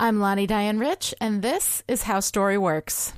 I'm Lani Diane Rich, and this is How Story Works.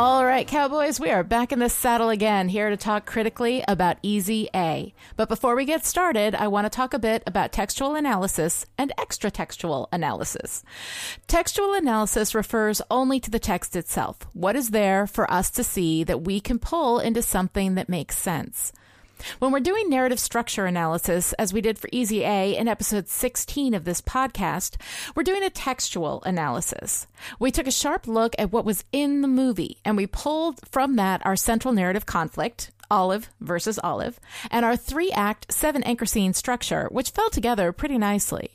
All right, Cowboys, we are back in the saddle again, here to talk critically about Easy A. But before we get started, I want to talk a bit about textual analysis and extra textual analysis. Textual analysis refers only to the text itself, what is there for us to see that we can pull into something that makes sense. When we're doing narrative structure analysis, as we did for Easy A in episode 16 of this podcast, we're doing a textual analysis. We took a sharp look at what was in the movie and we pulled from that our central narrative conflict, Olive versus Olive, and our three act, seven anchor scene structure, which fell together pretty nicely.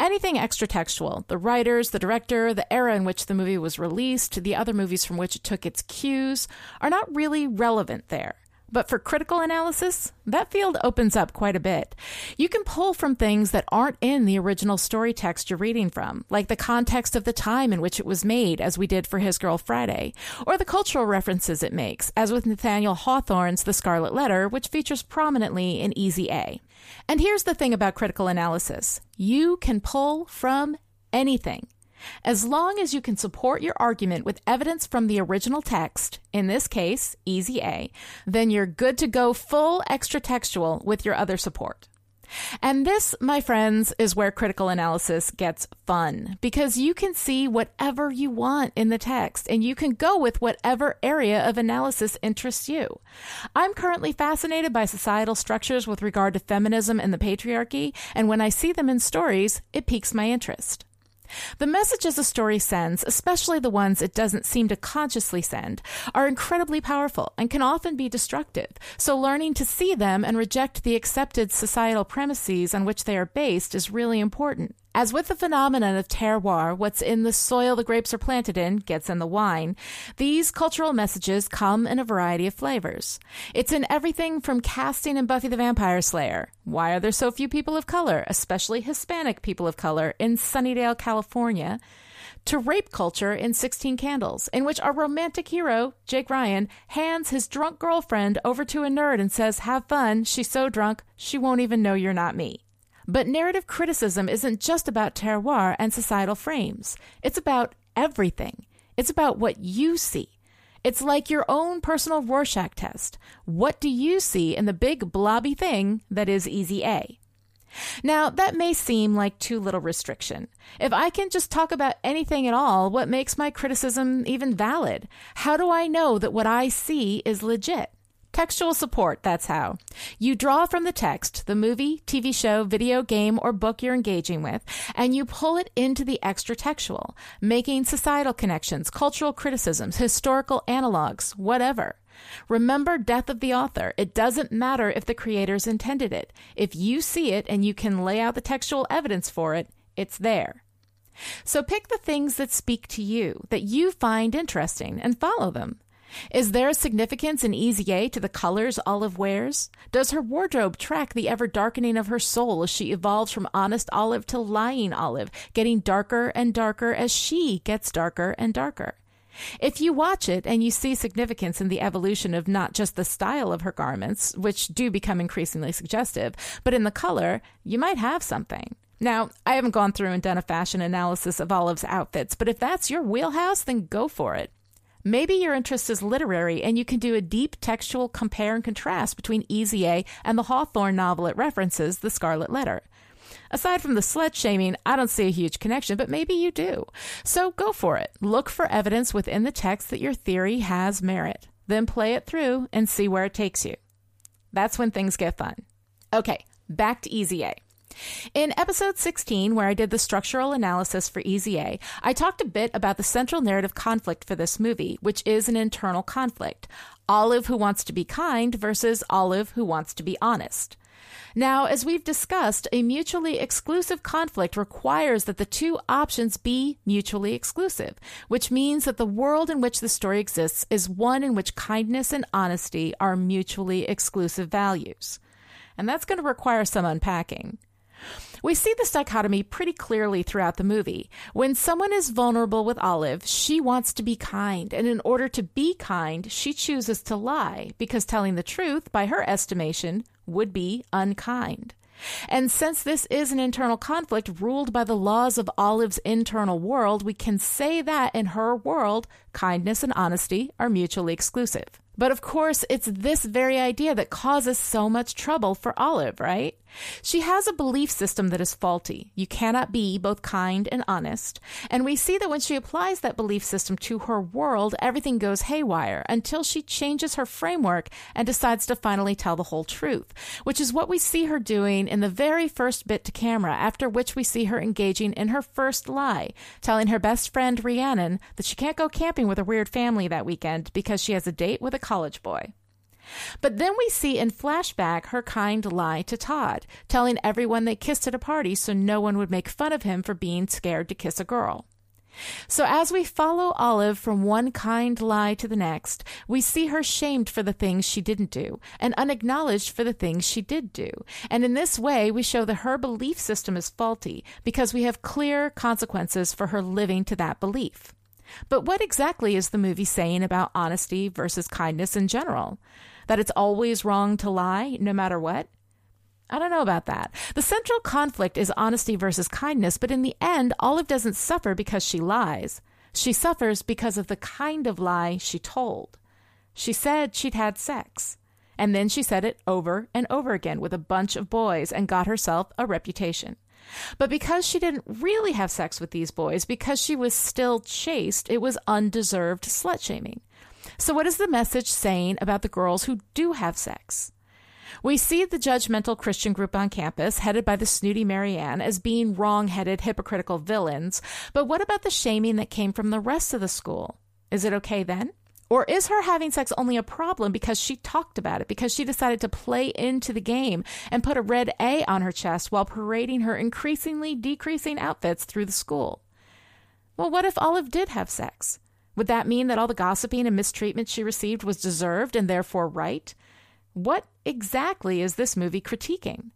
Anything extra textual, the writers, the director, the era in which the movie was released, the other movies from which it took its cues, are not really relevant there. But for critical analysis, that field opens up quite a bit. You can pull from things that aren't in the original story text you're reading from, like the context of the time in which it was made, as we did for His Girl Friday, or the cultural references it makes, as with Nathaniel Hawthorne's The Scarlet Letter, which features prominently in Easy A. And here's the thing about critical analysis you can pull from anything. As long as you can support your argument with evidence from the original text, in this case, Easy A, then you're good to go full extra textual with your other support. And this, my friends, is where critical analysis gets fun because you can see whatever you want in the text and you can go with whatever area of analysis interests you. I'm currently fascinated by societal structures with regard to feminism and the patriarchy, and when I see them in stories, it piques my interest. The messages a story sends, especially the ones it doesn't seem to consciously send, are incredibly powerful and can often be destructive. So learning to see them and reject the accepted societal premises on which they are based is really important. As with the phenomenon of terroir, what's in the soil the grapes are planted in gets in the wine, these cultural messages come in a variety of flavors. It's in everything from casting in Buffy the Vampire Slayer. Why are there so few people of color, especially Hispanic people of color, in Sunnydale, California? To rape culture in 16 Candles, in which our romantic hero, Jake Ryan, hands his drunk girlfriend over to a nerd and says, Have fun, she's so drunk, she won't even know you're not me. But narrative criticism isn't just about terroir and societal frames. It's about everything. It's about what you see. It's like your own personal Rorschach test. What do you see in the big blobby thing that is Easy A? Now, that may seem like too little restriction. If I can just talk about anything at all, what makes my criticism even valid? How do I know that what I see is legit? Textual support, that's how. You draw from the text, the movie, TV show, video game, or book you're engaging with, and you pull it into the extra textual, making societal connections, cultural criticisms, historical analogs, whatever. Remember death of the author. It doesn't matter if the creators intended it. If you see it and you can lay out the textual evidence for it, it's there. So pick the things that speak to you, that you find interesting, and follow them. Is there a significance in A to the colors Olive wears? Does her wardrobe track the ever darkening of her soul as she evolves from honest Olive to lying Olive, getting darker and darker as she gets darker and darker? If you watch it and you see significance in the evolution of not just the style of her garments, which do become increasingly suggestive, but in the color, you might have something. Now, I haven't gone through and done a fashion analysis of Olive's outfits, but if that's your wheelhouse, then go for it. Maybe your interest is literary and you can do a deep textual compare and contrast between Easy A and the Hawthorne novel it references, The Scarlet Letter. Aside from the slut shaming, I don't see a huge connection, but maybe you do. So go for it. Look for evidence within the text that your theory has merit. Then play it through and see where it takes you. That's when things get fun. Okay, back to Easy A. In episode 16, where I did the structural analysis for Easy I talked a bit about the central narrative conflict for this movie, which is an internal conflict. Olive who wants to be kind versus Olive who wants to be honest. Now, as we've discussed, a mutually exclusive conflict requires that the two options be mutually exclusive, which means that the world in which the story exists is one in which kindness and honesty are mutually exclusive values. And that's going to require some unpacking. We see this dichotomy pretty clearly throughout the movie. When someone is vulnerable with Olive, she wants to be kind, and in order to be kind, she chooses to lie because telling the truth, by her estimation, would be unkind. And since this is an internal conflict ruled by the laws of Olive's internal world, we can say that in her world, kindness and honesty are mutually exclusive. But of course, it's this very idea that causes so much trouble for Olive, right? She has a belief system that is faulty. You cannot be both kind and honest. And we see that when she applies that belief system to her world, everything goes haywire until she changes her framework and decides to finally tell the whole truth, which is what we see her doing in the very first bit to camera, after which we see her engaging in her first lie, telling her best friend Rhiannon that she can't go camping with a weird family that weekend because she has a date with a college boy. But then we see in flashback her kind lie to Todd, telling everyone they kissed at a party so no one would make fun of him for being scared to kiss a girl. So as we follow Olive from one kind lie to the next, we see her shamed for the things she didn't do and unacknowledged for the things she did do. And in this way, we show that her belief system is faulty because we have clear consequences for her living to that belief. But what exactly is the movie saying about honesty versus kindness in general? that it's always wrong to lie, no matter what? I don't know about that. The central conflict is honesty versus kindness, but in the end, Olive doesn't suffer because she lies. She suffers because of the kind of lie she told. She said she'd had sex. And then she said it over and over again with a bunch of boys and got herself a reputation. But because she didn't really have sex with these boys, because she was still chaste, it was undeserved slut shaming. So, what is the message saying about the girls who do have sex? We see the judgmental Christian group on campus, headed by the snooty Marianne, as being wrong headed, hypocritical villains. But what about the shaming that came from the rest of the school? Is it okay then? Or is her having sex only a problem because she talked about it, because she decided to play into the game and put a red A on her chest while parading her increasingly decreasing outfits through the school? Well, what if Olive did have sex? Would that mean that all the gossiping and mistreatment she received was deserved and therefore right? What exactly is this movie critiquing?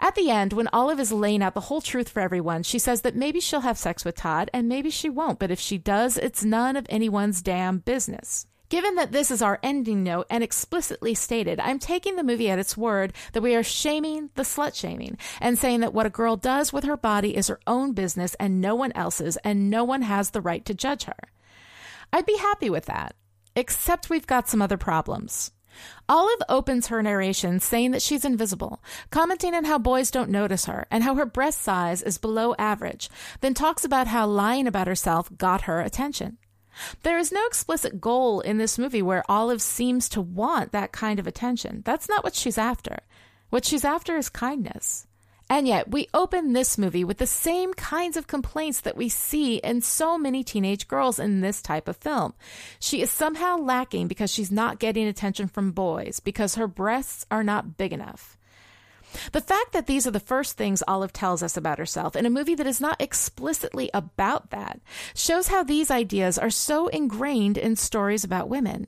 At the end, when Olive is laying out the whole truth for everyone, she says that maybe she'll have sex with Todd and maybe she won't, but if she does, it's none of anyone's damn business. Given that this is our ending note and explicitly stated, I'm taking the movie at its word that we are shaming the slut shaming and saying that what a girl does with her body is her own business and no one else's, and no one has the right to judge her. I'd be happy with that. Except we've got some other problems. Olive opens her narration saying that she's invisible, commenting on how boys don't notice her and how her breast size is below average, then talks about how lying about herself got her attention. There is no explicit goal in this movie where Olive seems to want that kind of attention. That's not what she's after. What she's after is kindness. And yet, we open this movie with the same kinds of complaints that we see in so many teenage girls in this type of film. She is somehow lacking because she's not getting attention from boys, because her breasts are not big enough. The fact that these are the first things Olive tells us about herself in a movie that is not explicitly about that shows how these ideas are so ingrained in stories about women.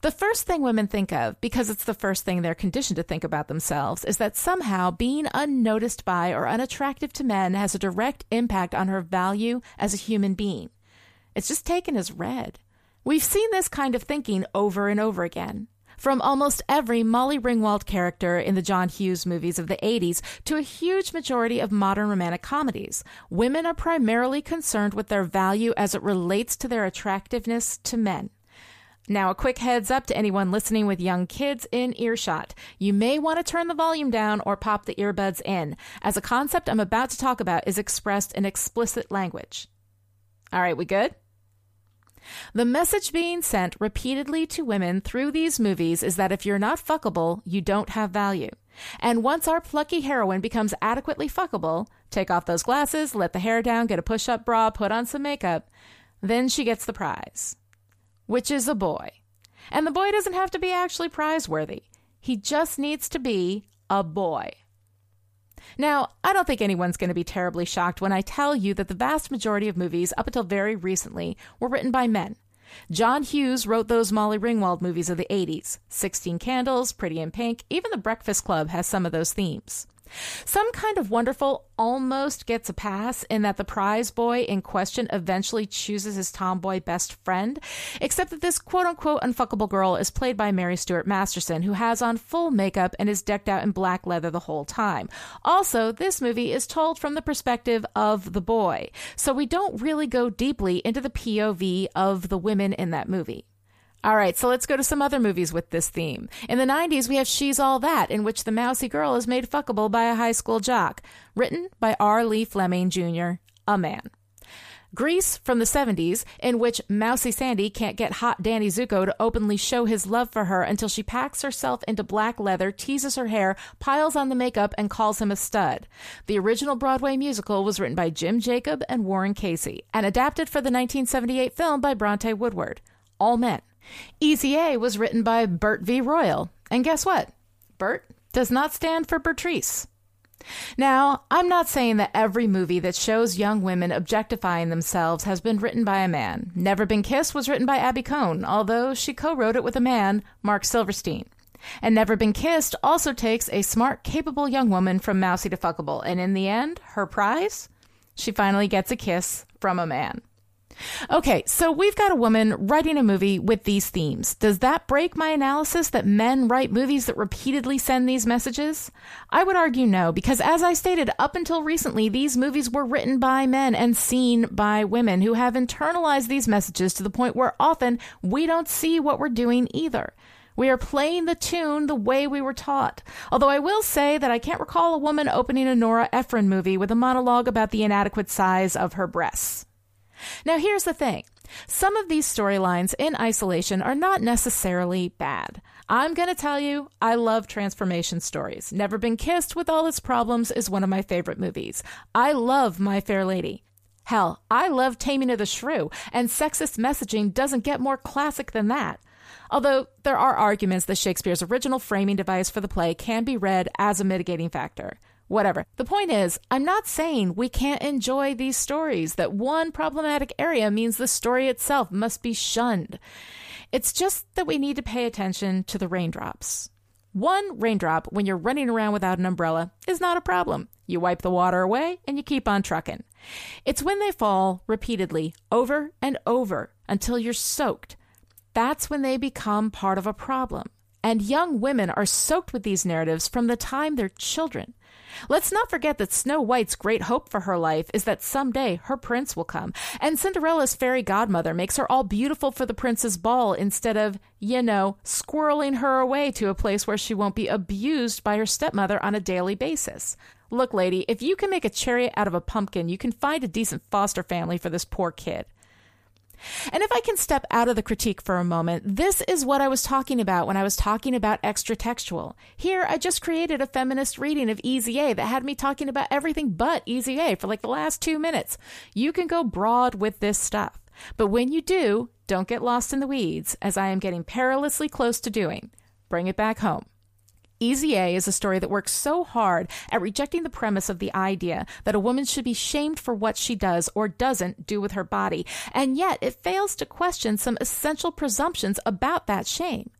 The first thing women think of, because it's the first thing they're conditioned to think about themselves, is that somehow being unnoticed by or unattractive to men has a direct impact on her value as a human being. It's just taken as read. We've seen this kind of thinking over and over again. From almost every Molly Ringwald character in the John Hughes movies of the 80s to a huge majority of modern romantic comedies, women are primarily concerned with their value as it relates to their attractiveness to men. Now, a quick heads up to anyone listening with young kids in earshot. You may want to turn the volume down or pop the earbuds in, as a concept I'm about to talk about is expressed in explicit language. All right, we good? The message being sent repeatedly to women through these movies is that if you're not fuckable, you don't have value. And once our plucky heroine becomes adequately fuckable, take off those glasses, let the hair down, get a push up bra, put on some makeup, then she gets the prize, which is a boy. And the boy doesn't have to be actually prize worthy, he just needs to be a boy. Now, I don't think anyone's going to be terribly shocked when I tell you that the vast majority of movies up until very recently were written by men. John Hughes wrote those Molly Ringwald movies of the 80s 16 Candles, Pretty in Pink, even The Breakfast Club has some of those themes. Some Kind of Wonderful almost gets a pass in that the prize boy in question eventually chooses his tomboy best friend, except that this quote unquote unfuckable girl is played by Mary Stuart Masterson, who has on full makeup and is decked out in black leather the whole time. Also, this movie is told from the perspective of the boy, so we don't really go deeply into the POV of the women in that movie. All right, so let's go to some other movies with this theme. In the 90s, we have She's All That, in which the mousy girl is made fuckable by a high school jock. Written by R. Lee Fleming Jr., a man. Grease from the 70s, in which Mousy Sandy can't get hot Danny Zuko to openly show his love for her until she packs herself into black leather, teases her hair, piles on the makeup, and calls him a stud. The original Broadway musical was written by Jim Jacob and Warren Casey, and adapted for the 1978 film by Bronte Woodward. All men. Easy A was written by Bert V. Royal. And guess what? Bert does not stand for Bertrice. Now, I'm not saying that every movie that shows young women objectifying themselves has been written by a man. Never Been Kissed was written by Abby Kohn, although she co wrote it with a man, Mark Silverstein. And Never Been Kissed also takes a smart, capable young woman from mousy to fuckable, and in the end, her prize? She finally gets a kiss from a man. Okay, so we've got a woman writing a movie with these themes. Does that break my analysis that men write movies that repeatedly send these messages? I would argue no, because as I stated, up until recently, these movies were written by men and seen by women who have internalized these messages to the point where often we don't see what we're doing either. We are playing the tune the way we were taught. Although I will say that I can't recall a woman opening a Nora Ephron movie with a monologue about the inadequate size of her breasts. Now, here's the thing some of these storylines in isolation are not necessarily bad. I'm going to tell you, I love transformation stories. Never Been Kissed with All Its Problems is one of my favorite movies. I love My Fair Lady. Hell, I love Taming of the Shrew, and sexist messaging doesn't get more classic than that. Although there are arguments that Shakespeare's original framing device for the play can be read as a mitigating factor. Whatever. The point is, I'm not saying we can't enjoy these stories, that one problematic area means the story itself must be shunned. It's just that we need to pay attention to the raindrops. One raindrop when you're running around without an umbrella is not a problem. You wipe the water away and you keep on trucking. It's when they fall repeatedly, over and over, until you're soaked. That's when they become part of a problem. And young women are soaked with these narratives from the time they're children. Let's not forget that Snow White's great hope for her life is that someday her prince will come, and Cinderella's fairy godmother makes her all beautiful for the prince's ball instead of, you know, squirreling her away to a place where she won't be abused by her stepmother on a daily basis. Look, lady, if you can make a chariot out of a pumpkin, you can find a decent foster family for this poor kid. And if I can step out of the critique for a moment, this is what I was talking about when I was talking about extra textual. Here, I just created a feminist reading of Easy A that had me talking about everything but Easy A for like the last two minutes. You can go broad with this stuff. But when you do, don't get lost in the weeds, as I am getting perilously close to doing. Bring it back home. Easy A is a story that works so hard at rejecting the premise of the idea that a woman should be shamed for what she does or doesn't do with her body, and yet it fails to question some essential presumptions about that shame.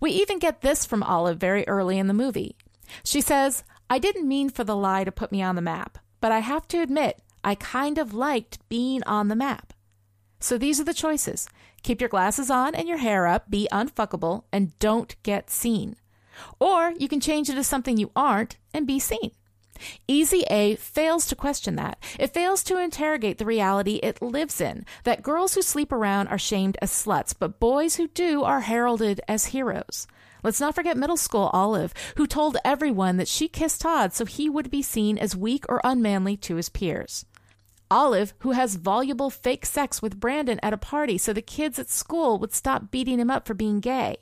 We even get this from Olive very early in the movie. She says, I didn't mean for the lie to put me on the map, but I have to admit, I kind of liked being on the map. So these are the choices. Keep your glasses on and your hair up, be unfuckable, and don't get seen. Or you can change it to something you aren't and be seen. Easy A fails to question that. It fails to interrogate the reality it lives in that girls who sleep around are shamed as sluts, but boys who do are heralded as heroes. Let's not forget middle school Olive, who told everyone that she kissed Todd so he would be seen as weak or unmanly to his peers. Olive, who has voluble fake sex with Brandon at a party so the kids at school would stop beating him up for being gay.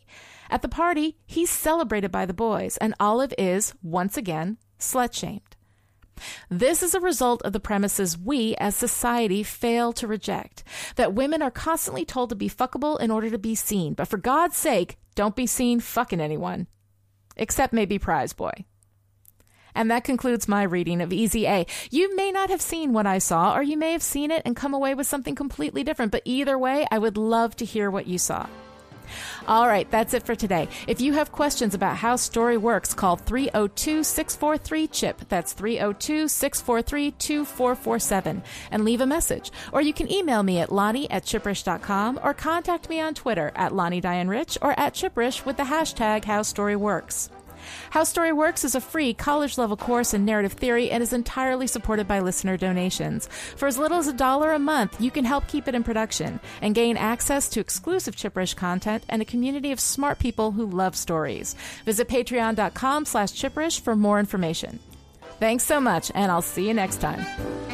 At the party, he's celebrated by the boys, and Olive is, once again, slut shamed. This is a result of the premises we, as society, fail to reject that women are constantly told to be fuckable in order to be seen, but for God's sake, don't be seen fucking anyone. Except maybe Prize Boy. And that concludes my reading of Easy A. You may not have seen what I saw, or you may have seen it and come away with something completely different, but either way, I would love to hear what you saw. All right, that's it for today. If you have questions about how Story works, call 302 643 CHIP. That's 302 643 2447 and leave a message. Or you can email me at Lani at chiprich.com or contact me on Twitter at Lani Diane Rich or at ChipRich with the hashtag How Story Works. How Story Works is a free college level course in narrative theory and is entirely supported by listener donations. For as little as a dollar a month, you can help keep it in production and gain access to exclusive ChipRich content and a community of smart people who love stories. Visit patreon.com slash chiprich for more information. Thanks so much, and I'll see you next time.